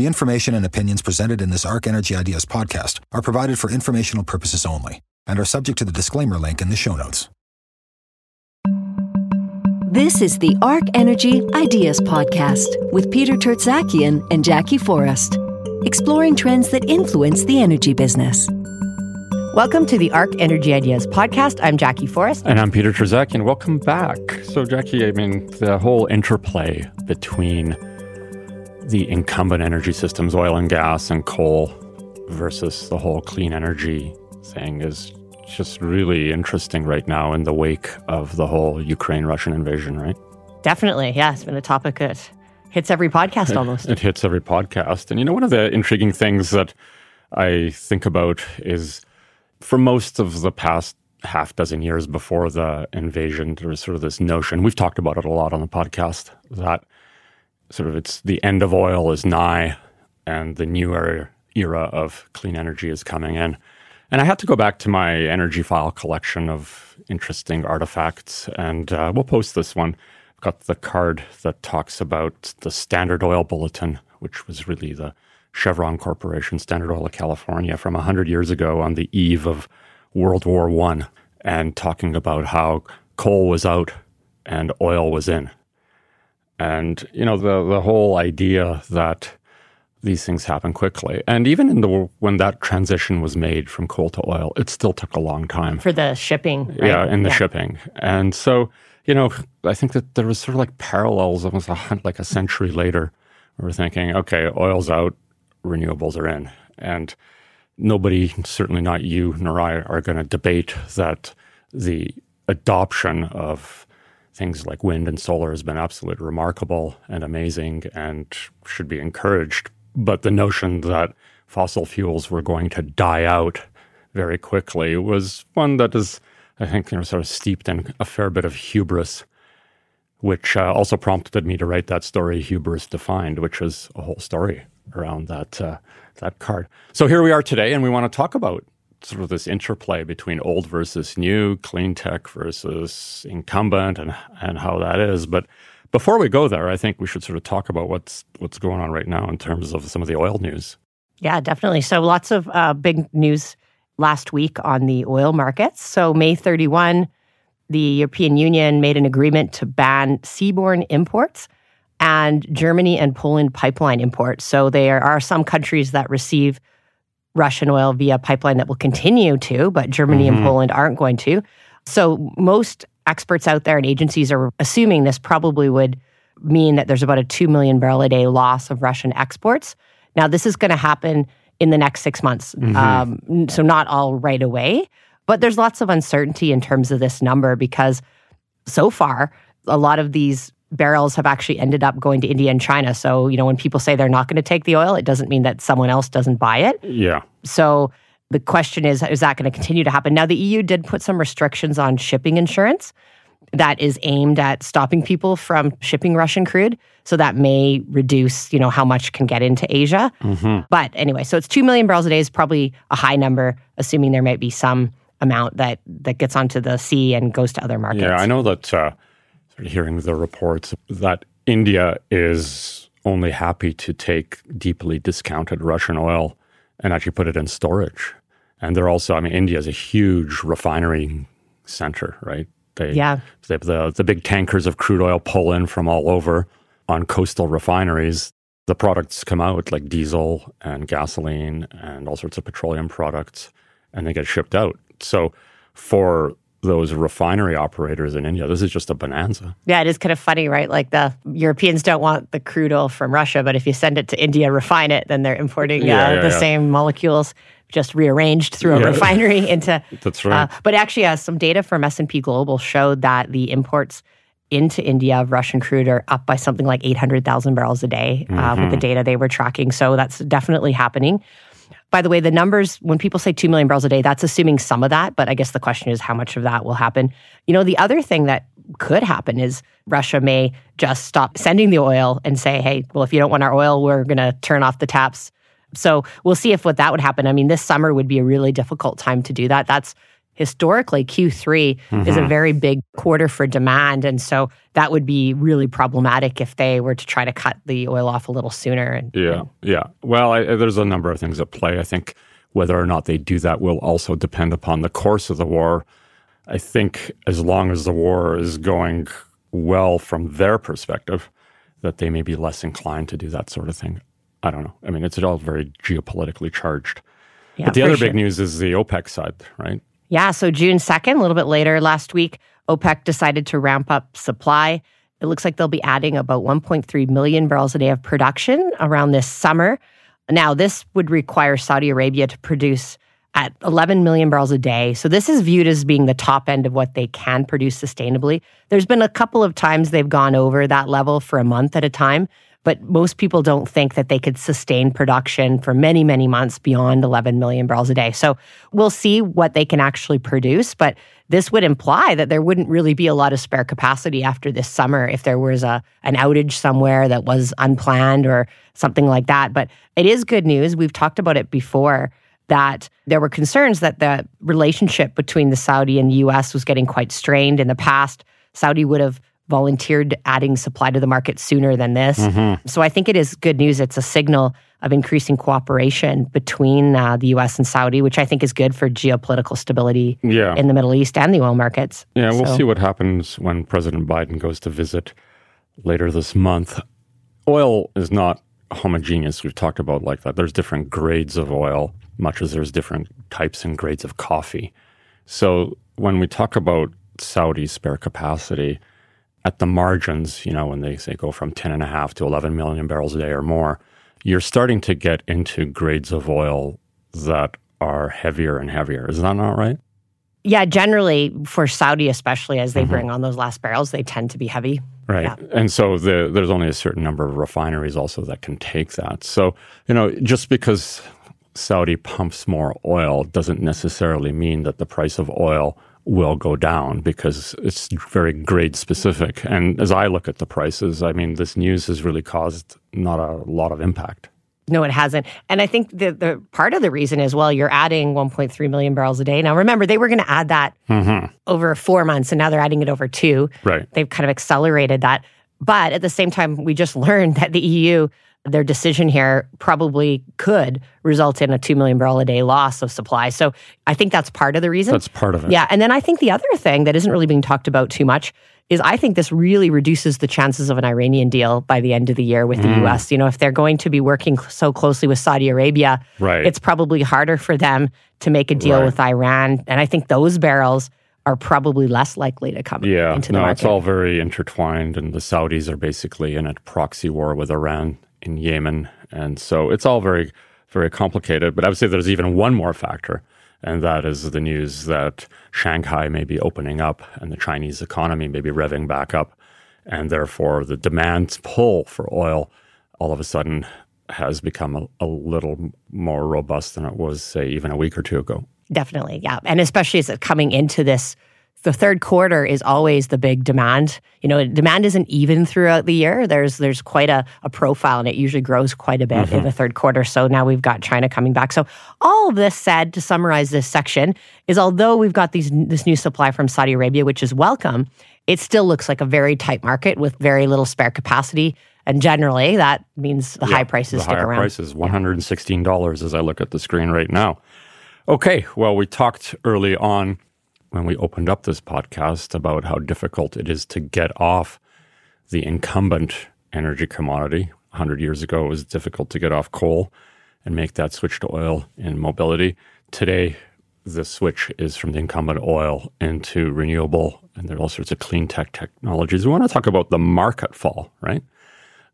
The information and opinions presented in this Arc Energy Ideas podcast are provided for informational purposes only and are subject to the disclaimer link in the show notes. This is the Arc Energy Ideas Podcast with Peter Tertzakian and Jackie Forrest, exploring trends that influence the energy business. Welcome to the Arc Energy Ideas podcast. I'm Jackie Forrest. And I'm Peter Tertzakian. Welcome back. So, Jackie, I mean, the whole interplay between the incumbent energy systems, oil and gas and coal, versus the whole clean energy thing is just really interesting right now in the wake of the whole Ukraine Russian invasion, right? Definitely. Yeah, it's been a topic that hits every podcast almost. It, it hits every podcast. And you know, one of the intriguing things that I think about is for most of the past half dozen years before the invasion, there was sort of this notion, we've talked about it a lot on the podcast, that sort of it's the end of oil is nigh and the new era, era of clean energy is coming in. And I had to go back to my energy file collection of interesting artifacts, and uh, we'll post this one. I've got the card that talks about the Standard Oil Bulletin, which was really the Chevron Corporation, Standard Oil of California, from 100 years ago on the eve of World War I, and talking about how coal was out and oil was in. And, you know, the, the whole idea that these things happen quickly. And even in the when that transition was made from coal to oil, it still took a long time for the shipping. Right? Yeah, in the yeah. shipping. And so, you know, I think that there was sort of like parallels almost a, like a century later. We're thinking, okay, oil's out, renewables are in, and nobody, certainly not you nor I, are going to debate that the adoption of things like wind and solar has been absolutely remarkable and amazing and should be encouraged. But the notion that fossil fuels were going to die out very quickly was one that is, I think, you know, sort of steeped in a fair bit of hubris, which uh, also prompted me to write that story, Hubris Defined, which is a whole story around that uh, that card. So here we are today, and we want to talk about sort of this interplay between old versus new, clean tech versus incumbent, and and how that is. But before we go there, I think we should sort of talk about what's what's going on right now in terms of some of the oil news. Yeah, definitely. So lots of uh, big news last week on the oil markets. So May 31, the European Union made an agreement to ban seaborne imports and Germany and Poland pipeline imports. So there are some countries that receive Russian oil via pipeline that will continue to, but Germany mm-hmm. and Poland aren't going to. So most experts out there and agencies are assuming this probably would mean that there's about a 2 million barrel a day loss of Russian exports. Now, this is going to happen in the next six months. Mm-hmm. Um, so, not all right away, but there's lots of uncertainty in terms of this number because so far, a lot of these barrels have actually ended up going to India and China. So, you know, when people say they're not going to take the oil, it doesn't mean that someone else doesn't buy it. Yeah. So the question is, is that going to continue to happen? Now, the EU did put some restrictions on shipping insurance that is aimed at stopping people from shipping Russian crude. So that may reduce, you know, how much can get into Asia. Mm-hmm. But anyway, so it's 2 million barrels a day is probably a high number, assuming there might be some amount that, that gets onto the sea and goes to other markets. Yeah, I know that uh, hearing the reports that India is only happy to take deeply discounted Russian oil and actually put it in storage. And they're also, I mean, India is a huge refinery center, right? They, yeah. They, the, the big tankers of crude oil pull in from all over on coastal refineries. The products come out like diesel and gasoline and all sorts of petroleum products, and they get shipped out. So for those refinery operators in India. This is just a bonanza. Yeah, it is kind of funny, right? Like the Europeans don't want the crude oil from Russia, but if you send it to India, refine it, then they're importing uh, yeah, the yeah. same molecules just rearranged through a refinery into. That's right. Uh, but actually, uh, some data from S and P Global showed that the imports into India of Russian crude are up by something like 800,000 barrels a day mm-hmm. uh, with the mm-hmm. data they were tracking. So that's definitely happening. By the way, the numbers, when people say 2 million barrels a day, that's assuming some of that. But I guess the question is how much of that will happen. You know, the other thing that could happen is Russia may just stop sending the oil and say, hey, well, if you don't want our oil, we're going to turn off the taps. So we'll see if what that would happen. I mean, this summer would be a really difficult time to do that. That's historically Q3 is a mm-hmm. very big quarter for demand. And so that would be really problematic if they were to try to cut the oil off a little sooner. And, Yeah, yeah. Well, I, there's a number of things at play. I think whether or not they do that will also depend upon the course of the war. I think as long as the war is going well from their perspective, that they may be less inclined to do that sort of thing. I don't know. I mean, it's all very geopolitically charged. yeah, but the other sure. big news is the OPEC side, right? Yeah, so June 2nd, a little bit later last week, OPEC decided to ramp up supply. It looks like they'll be adding about 1.3 million barrels a day of production around this summer. Now, this would require Saudi Arabia to produce at 11 million barrels a day. So, this is viewed as being the top end of what they can produce sustainably. There's been a couple of times they've gone over that level for a month at a time, but most people don't think that they could sustain production for many, many months beyond 11 million barrels a day. So, we'll see what they can actually produce, but this would imply that there wouldn't really be a lot of spare capacity after this summer if there was a an outage somewhere that was unplanned or something like that. But it is good news. We've talked about it before that there were concerns that the relationship between the Saudi and the US was getting quite strained in the past. Saudi would have volunteered adding supply to the market sooner than this. So I think it is good news. It's a signal of increasing cooperation between uh, the US and Saudi, which I think is good for geopolitical stability Yeah. in the Middle East and the oil markets. Yeah, we'll see what happens when President Biden goes to visit later this month. Oil is not homogeneous. We've talked about like that. There's different grades of oil, much as there's different types and grades of coffee. So when we talk about Saudi spare capacity, at the margins, you know, when they say go from 10 and a half to 11 million barrels a day or more, you're starting to get into grades of oil that are heavier and heavier. Is that not right? Yeah, generally for Saudi, especially as they mm-hmm. bring on those last barrels, they tend to be heavy. Right. Yeah. And so the, there's only a certain number of refineries also that can take that. So, you know, just because Saudi pumps more oil doesn't necessarily mean that the price of oil will go down because it's very grade specific. And as I look at the prices, I mean, this news has really caused not a lot of impact. No, it hasn't. And I think the, the part of the reason is, well, you're adding 1.3 million barrels a day. Now, remember, they were going to add that mm-hmm. over four months, and now they're adding it over two. Right. They've kind of accelerated that. But at the same time, we just learned that the EU, their decision here probably could result in a 2 million barrel a day loss of supply. So I think that's part of the reason. That's part of it. Yeah. And then I think the other thing that isn't really being talked about too much is I think this really reduces the chances of an Iranian deal by the end of the year with the Mm. US. You know, if they're going to be working so closely with Saudi Arabia, Right. it's probably harder for them to make a deal Right. with Iran. And I think those barrels are probably less likely to come Yeah, into the no, market. it's all very intertwined, and the Saudis are basically in a proxy war with Iran in Yemen, and so it's all very, very complicated. But I would say there's even one more factor, and that is the news that Shanghai may be opening up, and the Chinese economy may be revving back up, and therefore the demand pull for oil all of a sudden has become a, a little more robust than it was, say, even a week or two ago. Definitely, yeah. And especially as coming into this, the third quarter is always the big demand. You know, demand isn't even throughout the year. There's there's quite a, a profile and it usually grows quite a bit in mm-hmm. the third quarter. So now we've got China coming back. So all of this said, to summarize this section, is although we've got these this new supply from Saudi Arabia, which is welcome, it still looks like a very tight market with very little spare capacity. And generally that means the high prices the stick higher around. prices, one hundred and sixteen dollars, as I look at the screen right now. Okay, well, we talked early on when we opened up this podcast about how difficult it is to get off the incumbent energy commodity. hundred years ago, it was difficult to get off coal and make that switch to oil in mobility. Today, the switch is from the incumbent oil into renewable, and there are all sorts of clean tech technologies. We want to talk about the market fall, right?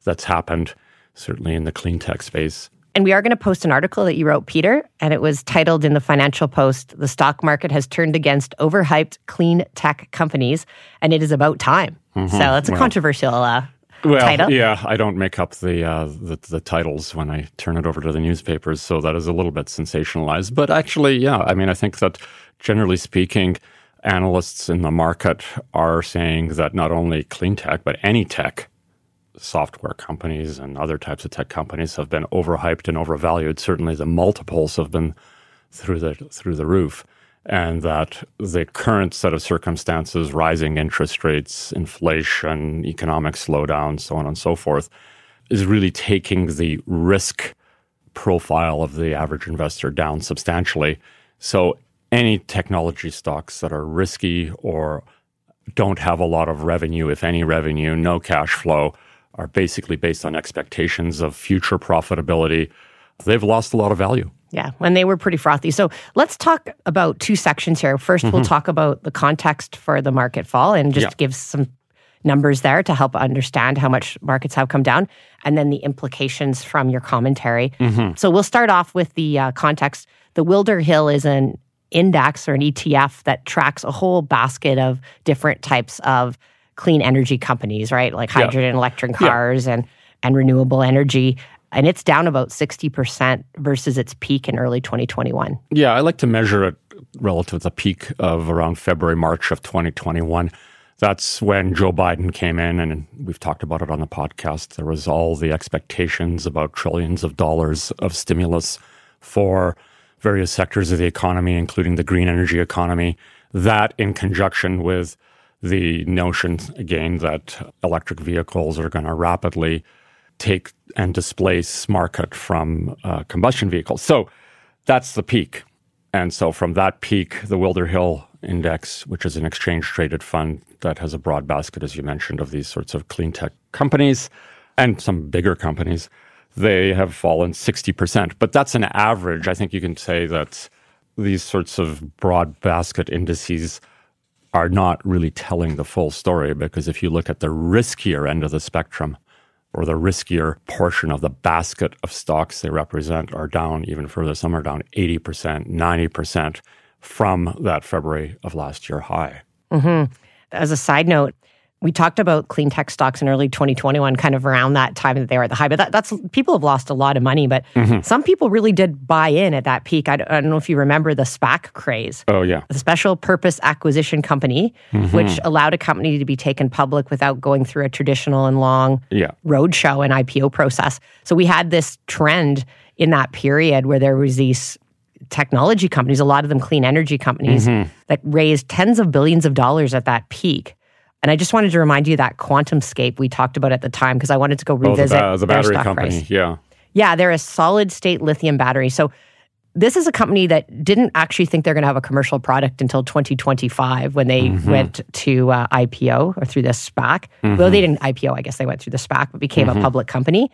That's happened certainly in the clean tech space. And we are going to post an article that you wrote, Peter, and it was titled in the Financial Post The Stock Market Has Turned Against Overhyped Clean Tech Companies, and it is about time. So that's a controversial uh, Well, title. yeah, I don't make up the, uh, the the titles when I turn it over to the newspapers, so that is a little bit sensationalized. But actually, yeah, I mean, I think that generally speaking, analysts in the market are saying that not only clean tech but any tech software companies and other types of tech companies have been overhyped and overvalued. Certainly, the multiples have been through the through the roof, and that the current set of circumstances, rising interest rates, inflation, economic slowdown, so on and so forth, is really taking the risk profile of the average investor down substantially. So, any technology stocks that are risky or don't have a lot of revenue, if any revenue, no cash flow, are basically based on expectations of future profitability. They've lost a lot of value. Yeah, and they were pretty frothy. So let's talk about two sections here. 1st we we'll talk about the context for the market fall and just Yeah. give some numbers there to help understand how much markets have come down, and then the implications from your commentary. So we'll start off with the uh, context. The Wilder Hill is an index or an ETF that tracks a whole basket of different types of clean energy companies, right? Like Yeah. hydrogen, electric cars, and and renewable energy. And it's down about 60% versus its peak in early 2021. Yeah, I like to measure it relative to the peak of around February, March of 2021. That's when Joe Biden came in, and we've talked about it on the podcast. There was all the expectations about trillions of dollars of stimulus for various sectors of the economy, including the green energy economy. That, in conjunction with the notion, again, that electric vehicles are going to rapidly take and displace market from uh, combustion vehicles. So that's the peak. And so from that peak, the Wilder Hill Index, which is an exchange traded fund that has a broad basket, as you mentioned, of these sorts of clean tech companies and some bigger companies, they have fallen 60%. But that's an average. I think you can say that these sorts of broad basket indices are not really telling the full story because if you look at the riskier end of the spectrum or the riskier portion of the basket of stocks they represent are down even further. Some are down 80%, 90% from that February of last year high. Mm-hmm. As a side note, we talked about clean tech stocks in early 2021, kind of around that time that they were at the high. But that, that's people have lost a lot of money, but mm-hmm. some people really did buy in at that peak. I, don't- I don't know if you remember the SPAC craze. Oh, yeah. the special purpose acquisition company, mm-hmm. which allowed a company to be taken public without going through a traditional and long Yeah. roadshow and IPO process. So we had this trend in that period where there was these technology companies, a lot of them clean energy companies, mm-hmm. that raised tens of billions of dollars at that peak. And I just wanted to remind you that QuantumScape we talked about at the time because I wanted to go revisit Oh, the, the battery company. price. Yeah. Yeah, they're a solid state lithium battery. So this is a company that didn't actually think they're going to have a commercial product until 2025 when they mm-hmm. went to uh, IPO or through the SPAC. Mm-hmm. Well, they didn't IPO, I guess they went through the SPAC, but became a mm-hmm. public company.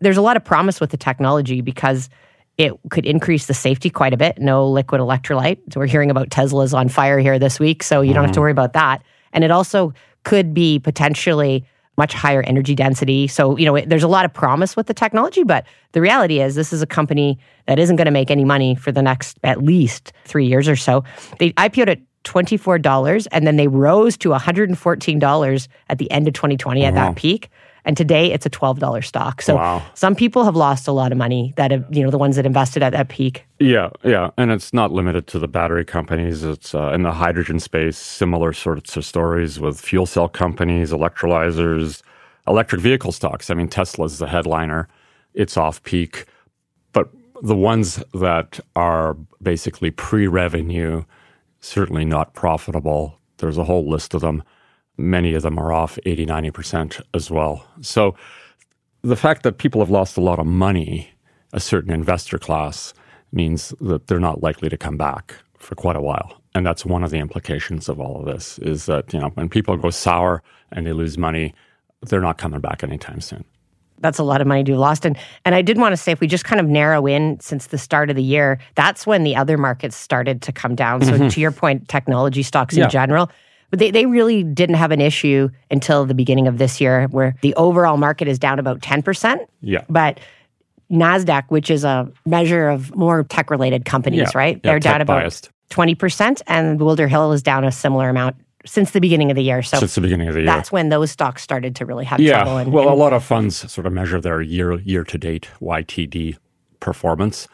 There's a lot of promise with the technology because it could increase the safety quite a bit. No liquid electrolyte. So we're hearing about Tesla's on fire here this week, so you don't have to worry about that. And it also could be potentially much higher energy density. So, you know, it, there's a lot of promise with the technology, but the reality is this is a company that isn't going to make any money for the next at least three years or so. They IPO'd at $24 and then they rose to $114 at the end of 2020 at that peak. And today it's a $12 stock. So Wow. some people have lost a lot of money that have, you know, the ones that invested at that peak. Yeah, yeah, and it's not limited to the battery companies. It's uh, in the hydrogen space, similar sorts of stories with fuel cell companies, electrolyzers, electric vehicle stocks. I mean, Tesla's the headliner; it's off peak, but the ones that are basically pre-revenue, certainly not profitable. There's a whole list of them. Many of them are off 80, 90% as well. So the fact that people have lost a lot of money, a certain investor class, means that they're not likely to come back for quite a while. And that's one of the implications of all of this is that, you know, when people go sour and they lose money, they're not coming back anytime soon. that's a lot of money to be lost. And and I did want to say if we just kind of narrow in since the start of the year, that's when the other markets started to come down. So mm-hmm. to your point, technology stocks Yeah. in general. But they, they really didn't have an issue until the beginning of this year, where the overall market is down about 10%. Yeah. But NASDAQ, which is a measure of more tech related companies, Yeah. right? Yeah, They're down about biased. 20%, and Wilder Hill is down a similar amount since the beginning of the year. So Since the beginning of the year. that's when those stocks started to really have Yeah. trouble. And, well, and a lot of funds sort of measure their year year to date YTD performance,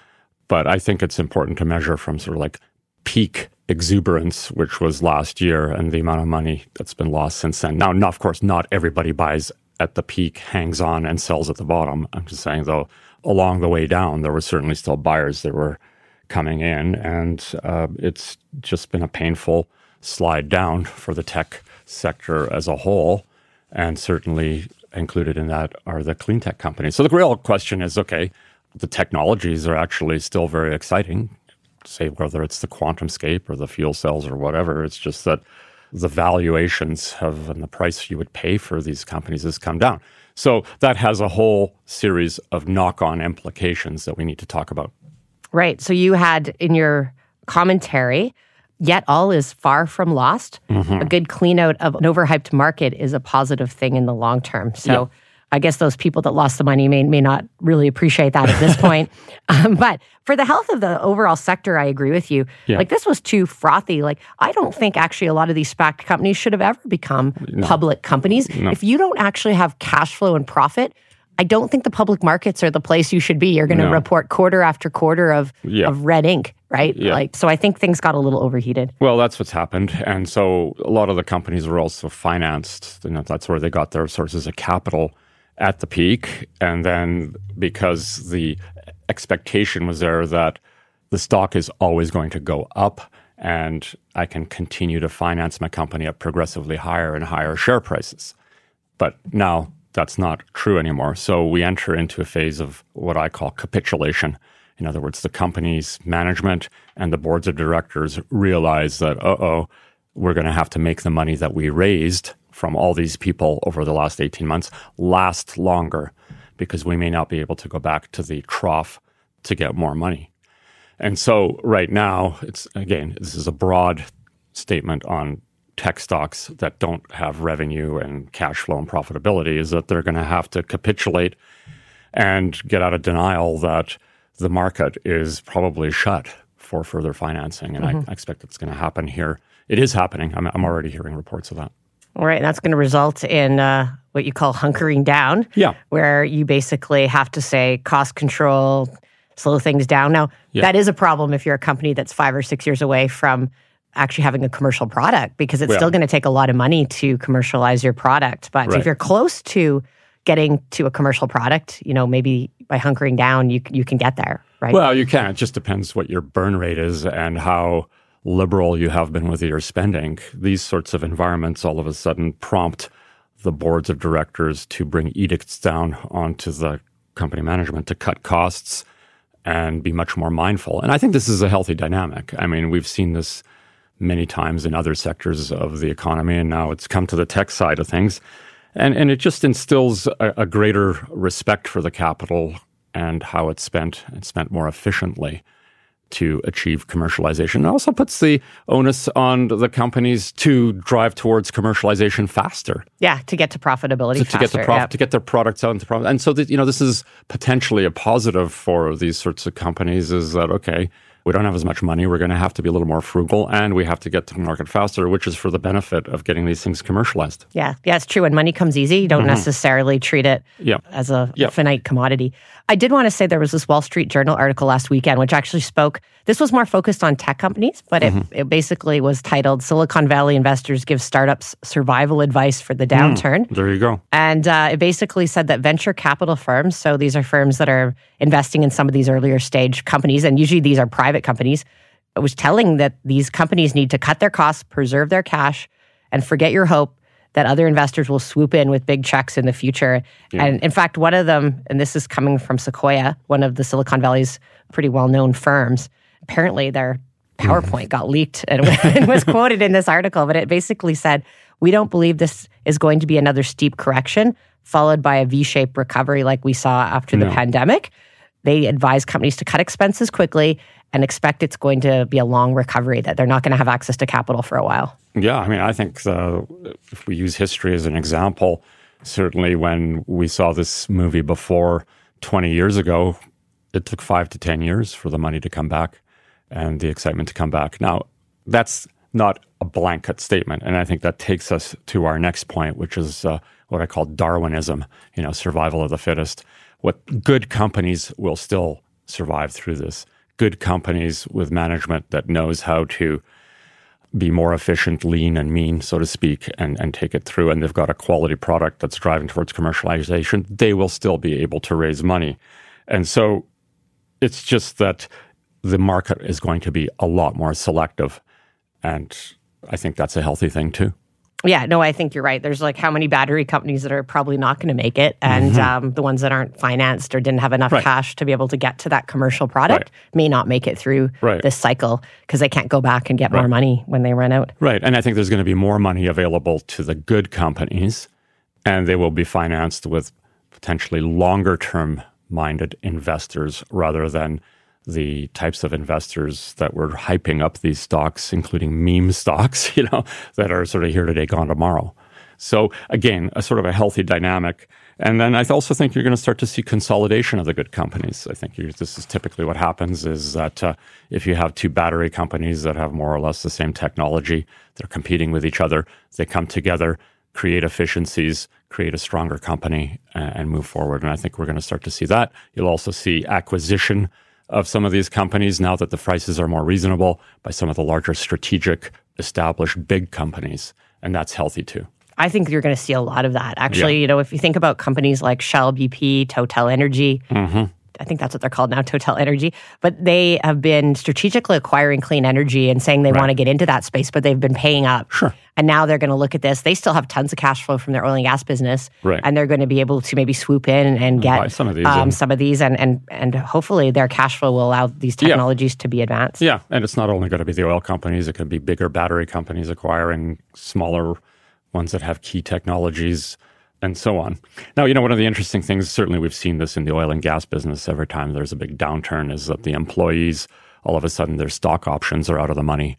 but I think it's important to measure from sort of like peak exuberance, which was last year, and the amount of money that's been lost since then. Now, of course, not everybody buys at the peak, hangs on, and sells at the bottom. I'm just saying, though, along the way down, there were certainly still buyers that were coming in, and uh, it's just been a painful slide down for the tech sector as a whole, and certainly included in that are the clean tech companies. So the real question is, okay, the technologies are actually still very exciting. Say whether it's the QuantumScape or the fuel cells or whatever, it's just that the valuations have and the price you would pay for these companies has come down. So that has a whole series of knock-on implications that we need to talk about. Right. So you had in your commentary, yet all is far from lost. Mm-hmm. A good clean out of an overhyped market is a positive thing in the long term. So yeah. I guess those people that lost the money may, may not really appreciate that at this point. Um, but for the health of the overall sector, I agree with you. Yeah. Like this was too frothy. Like I don't think actually a lot of these SPAC companies should have ever become no. public companies. No. If you don't actually have cash flow and profit, I don't think the public markets are the place you should be. You're going to no. report quarter after quarter of yeah. of red ink, right? Yeah. Like so I think things got a little overheated. Well, that's what's happened. And so a lot of the companies were also financed. You know, that's where they got their sources of capital at the peak. And then because the expectation was there that the stock is always going to go up and I can continue to finance my company at progressively higher and higher share prices. But now that's not true anymore. So we enter into a phase of what I call capitulation. In other words, the company's management and the boards of directors realize that, uh oh, we're going to have to make the money that we raised from all these people over the last 18 months last longer because we may not be able to go back to the trough to get more money. And so right now, it's again, this is a broad statement on tech stocks that don't have revenue and cash flow and profitability is that they're going to have to capitulate and get out of denial that the market is probably shut for further financing. And mm-hmm. I, I expect it's going to happen here. It is happening. I'm, I'm already hearing reports of that. All right, and that's going to result in uh, what you call hunkering down. Yeah. Where you basically have to say cost control, slow things down. Now, yeah. that is a problem if you're a company that's five or six years away from actually having a commercial product because it's well, still going to take a lot of money to commercialize your product. But right. if you're close to getting to a commercial product, you know, maybe by hunkering down, you you can get there, right? Well, you can. It just depends what your burn rate is and how liberal you have been with your spending, these sorts of environments all of a sudden prompt the boards of directors to bring edicts down onto the company management to cut costs and be much more mindful. And I think this is a healthy dynamic. I mean, we've seen this many times in other sectors of the economy, and now it's come to the tech side of things. And, and it just instills a, a greater respect for the capital and how it's spent. and spent more efficiently to achieve commercialization. It also puts the onus on the companies to drive towards commercialization faster. Yeah, to get to profitability to, faster, to get the prof- yep. to get their products out into profit. And so, that, you know, this is potentially a positive for these sorts of companies. Is that okay? we don't have as much money. We're going to have to be a little more frugal and we have to get to market faster, which is for the benefit of getting these things commercialized. Yeah. Yeah, it's true. When money comes easy, you don't mm-hmm. necessarily treat it yeah. as a yeah. finite commodity. I did want to say there was this Wall Street Journal article last weekend, which actually spoke, this was more focused on tech companies, but it, mm-hmm. it basically was titled Silicon Valley Investors Give Startups Survival Advice for the Downturn. Mm, there you go. And uh, it basically said that venture capital firms, so these are firms that are investing in some of these earlier stage companies, and usually these are private companies. It was telling that these companies need to cut their costs, preserve their cash, and forget your hope that other investors will swoop in with big checks in the future. Yeah. And in fact, one of them, and this is coming from Sequoia, one of the Silicon Valley's pretty well known firms, apparently their PowerPoint got leaked and was quoted in this article, but it basically said, We don't believe this is going to be another steep correction followed by a V shaped recovery like we saw after no. the pandemic. They advise companies to cut expenses quickly and expect it's going to be a long recovery, that they're not going to have access to capital for a while. Yeah, I mean, I think the, if we use history as an example, certainly when we saw this movie before 20 years ago, it took five to 10 years for the money to come back and the excitement to come back. Now, that's not a blanket statement. And I think that takes us to our next point, which is uh, what I call Darwinism, you know, survival of the fittest. What good companies will still survive through this. Good companies with management that knows how to be more efficient, lean and mean, so to speak, and, and take it through, and they've got a quality product that's driving towards commercialization, they will still be able to raise money. And so it's just that the market is going to be a lot more selective. And I think that's a healthy thing too. Yeah, no, I think you're right. There's like how many battery companies that are probably not going to make it, and mm-hmm. um, the ones that aren't financed or didn't have enough right. cash to be able to get to that commercial product right. may not make it through right. this cycle because they can't go back and get more money when they run out. Right. And I think there's going to be more money available to the good companies, and they will be financed with potentially longer term minded investors rather than the types of investors that were hyping up these stocks, including meme stocks, you know, that are sort of here today, gone tomorrow. So again, a sort of a healthy dynamic. And then I also think you're going to start to see consolidation of the good companies. I think this is typically what happens is that uh, if you have two battery companies that have more or less the same technology, they're competing with each other, they come together, create efficiencies, create a stronger company, and, and move forward. And I think we're going to start to see that. You'll also see acquisition of some of these companies now that the prices are more reasonable by some of the larger strategic, established big companies. And that's healthy too. I think you're going to see a lot of that. Actually, yeah. you know, if you think about companies like Shell, BP, Total Energy, mm-hmm. I think that's what they're called now, Total Energy. But they have been strategically acquiring clean energy and saying they right. want to get into that space, but they've been paying up. Sure. And now they're going to look at this. They still have tons of cash flow from their oil and gas business, right. and they're going to be able to maybe swoop in and get Buy some of these, um, some of these, and and and hopefully their cash flow will allow these technologies yeah. to be advanced. Yeah, and it's not only going to be the oil companies; it could be bigger battery companies acquiring smaller ones that have key technologies and so on. Now, you know, one of the interesting things, certainly we've seen this in the oil and gas business every time there's a big downturn, is that the employees, all of a sudden, their stock options are out of the money.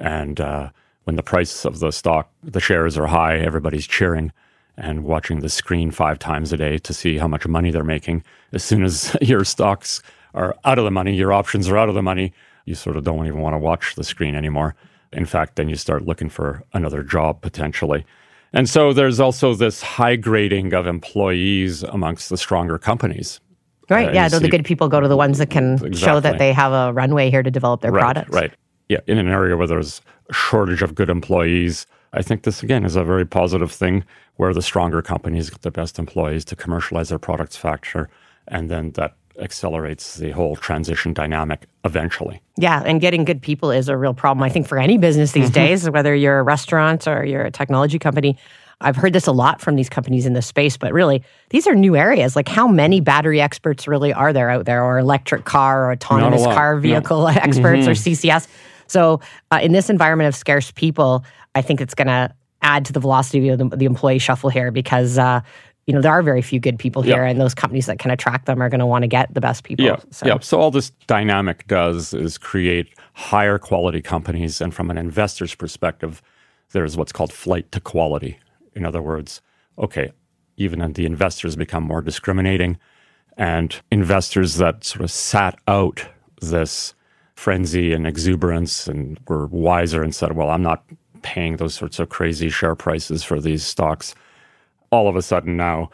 And uh, when the price of the stock, the shares are high, everybody's cheering and watching the screen five times a day to see how much money they're making. As soon as your stocks are out of the money, your options are out of the money, you sort of don't even want to watch the screen anymore. In fact, then you start looking for another job potentially. And so there's also this high grading of employees amongst the stronger companies. Right. Uh, yeah. The good people go to the ones that can exactly. show that they have a runway here to develop their right, products. Right. Yeah. In an area where there's a shortage of good employees, I think this again is a very positive thing where the stronger companies get the best employees to commercialize their products faster. And then that accelerates the whole transition dynamic eventually. Yeah, and getting good people is a real problem, I think, for any business these mm-hmm. days, whether you're a restaurant or you're a technology company. I've heard this a lot from these companies in this space, but really, these are new areas. Like, how many battery experts really are there out there, or electric car or autonomous car vehicle no. experts mm-hmm. or CCS? So, uh, in this environment of scarce people, I think it's going to add to the velocity of the, the employee shuffle here because uh, you know, there are very few good people here, and those companies that can attract them are going to want to get the best people. Yeah, so. yeah. So all this dynamic does is create higher quality companies, and from an investor's perspective, there's what's called flight to quality. In other words, okay, even the investors become more discriminating, and investors that sort of sat out this frenzy and exuberance and were wiser and said, well, I'm not paying those sorts of crazy share prices for these stocks all of a sudden now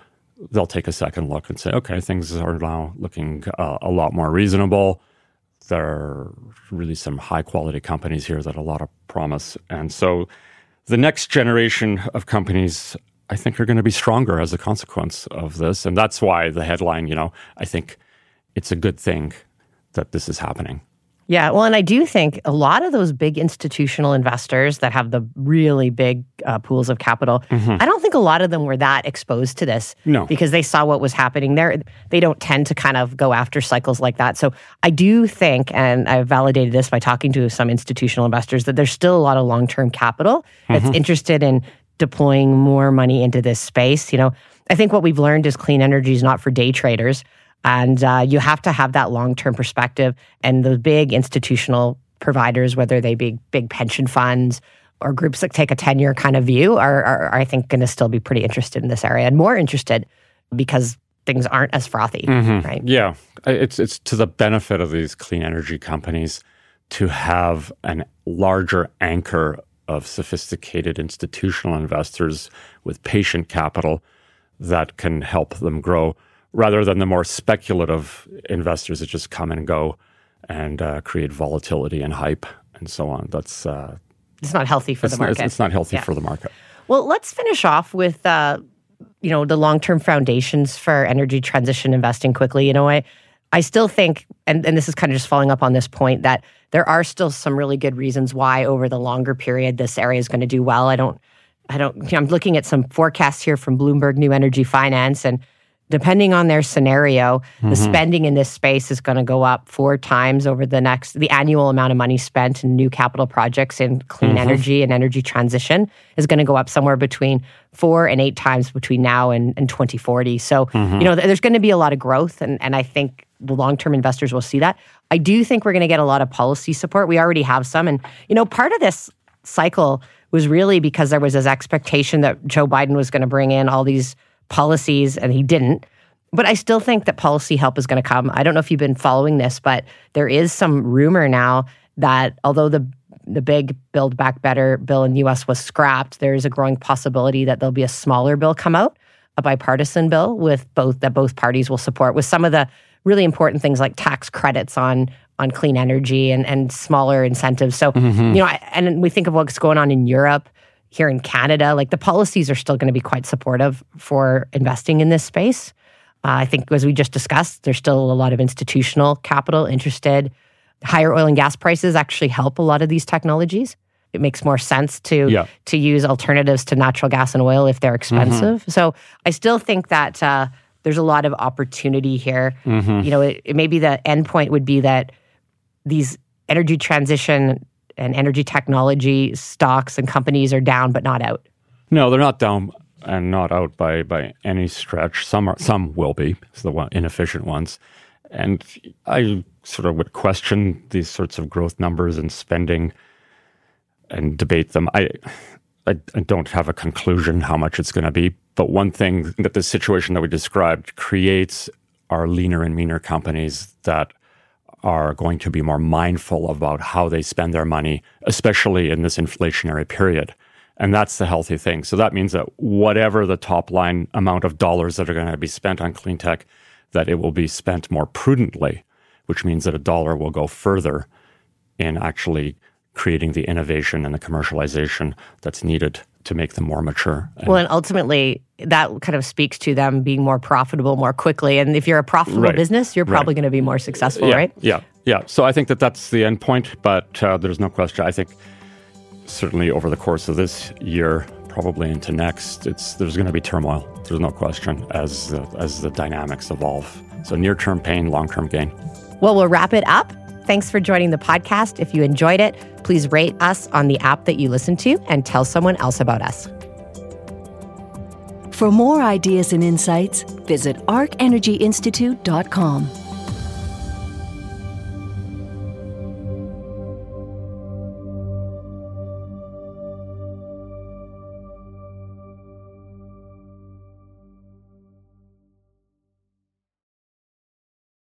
they'll take a second look and say, okay, things are now looking uh, a lot more reasonable. There are really some high quality companies here that a lot of promise. And so the next generation of companies, I think, are going to be stronger as a consequence of this. And that's why the headline, you know, I think it's a good thing that this is happening. Yeah, well, and I do think a lot of those big institutional investors that have the really big uh, pools of capital, mm-hmm. I don't think a lot of them were that exposed to this. No. Because they saw what was happening there. They don't tend to kind of go after cycles like that. So I do think, and I've validated this by talking to some institutional investors, that there's still a lot of long term capital that's mm-hmm. interested in deploying more money into this space. You know, I think what we've learned is clean energy is not for day traders. And uh, you have to have that long term perspective. And the big institutional providers, whether they be big pension funds or groups that take a 10 year kind of view, are, are, are I think, going to still be pretty interested in this area and more interested because things aren't as frothy, mm-hmm. right? Yeah. It's, it's to the benefit of these clean energy companies to have a larger anchor of sophisticated institutional investors with patient capital that can help them grow rather than the more speculative investors that just come and go and uh, create volatility and hype and so on. That's uh, it's not healthy for the market. Not, it's, not healthy yeah. for the market. Well, let's finish off with uh, you know the long term foundations for energy transition investing quickly. You know, I I still think, and, and this is kind of just following up on this point, that there are still some really good reasons why over the longer period this area is going to do well. I don't, I don't, you know, I'm looking at some forecasts here from Bloomberg New Energy Finance, and depending on their scenario, mm-hmm. the spending in this space is going to go up four times over the next, the annual amount of money spent in new capital projects in clean mm-hmm. energy and energy transition is going to go up somewhere between four and eight times between now and, and 2040. So, mm-hmm. you know, there's going to be a lot of growth. And, and I think the long term investors will see that. I do think we're going to get a lot of policy support. We already have some. And, you know, part of this cycle was really because there was this expectation that Joe Biden was going to bring in all these policies, and he didn't. But I still think that policy help is going to come. I don't know if you've been following this, but there is some rumor now that although the the big Build Back Better bill in the US was scrapped, there is a growing possibility that there'll be a smaller bill come out, a bipartisan bill with both that both parties will support with some of the really important things like tax credits on on clean energy and, and smaller incentives. So, mm-hmm. you know, and we think of what's going on in Europe here in Canada, like the policies are still going to be quite supportive for investing in this space. Uh, I think, as we just discussed, there's still a lot of institutional capital interested. Higher oil and gas prices actually help a lot of these technologies. It makes more sense to yeah. to use alternatives to natural gas and oil if they're expensive. Mm-hmm. So I still think that uh, there's a lot of opportunity here. Mm-hmm. You know, it, it maybe the end point would be that these energy transition and energy technology stocks and companies are down but not out? No, they're not down and not out by by any stretch. Some are, some will be the one, inefficient ones, and I sort of would question these sorts of growth numbers and spending and debate them. I I, I don't have a conclusion how much it's going to be, but one thing that the situation that we described creates are leaner and meaner companies that are going to be more mindful about how they spend their money, especially in this inflationary period. And that's the healthy thing. So that means that whatever the top line amount of dollars that are going to be spent on clean tech, that it will be spent more prudently, which means that a dollar will go further in actually creating the innovation and the commercialization that's needed to make them more mature. Well, and ultimately, that kind of speaks to them being more profitable more quickly. And if you're a profitable right. business, you're probably right. going to be more successful, yeah. right? Yeah, yeah. So I think that that's the end point, but uh, there's no question. I think certainly over the course of this year, probably into next, it's there's going to be turmoil. There's no question as uh, as the dynamics evolve. So near term pain, long term gain. Well, we'll wrap it up. Thanks for joining the podcast. If you enjoyed it, please rate us on the app that you listen to and tell someone else about us. For more ideas and insights, visit arcenergyinstitute.com.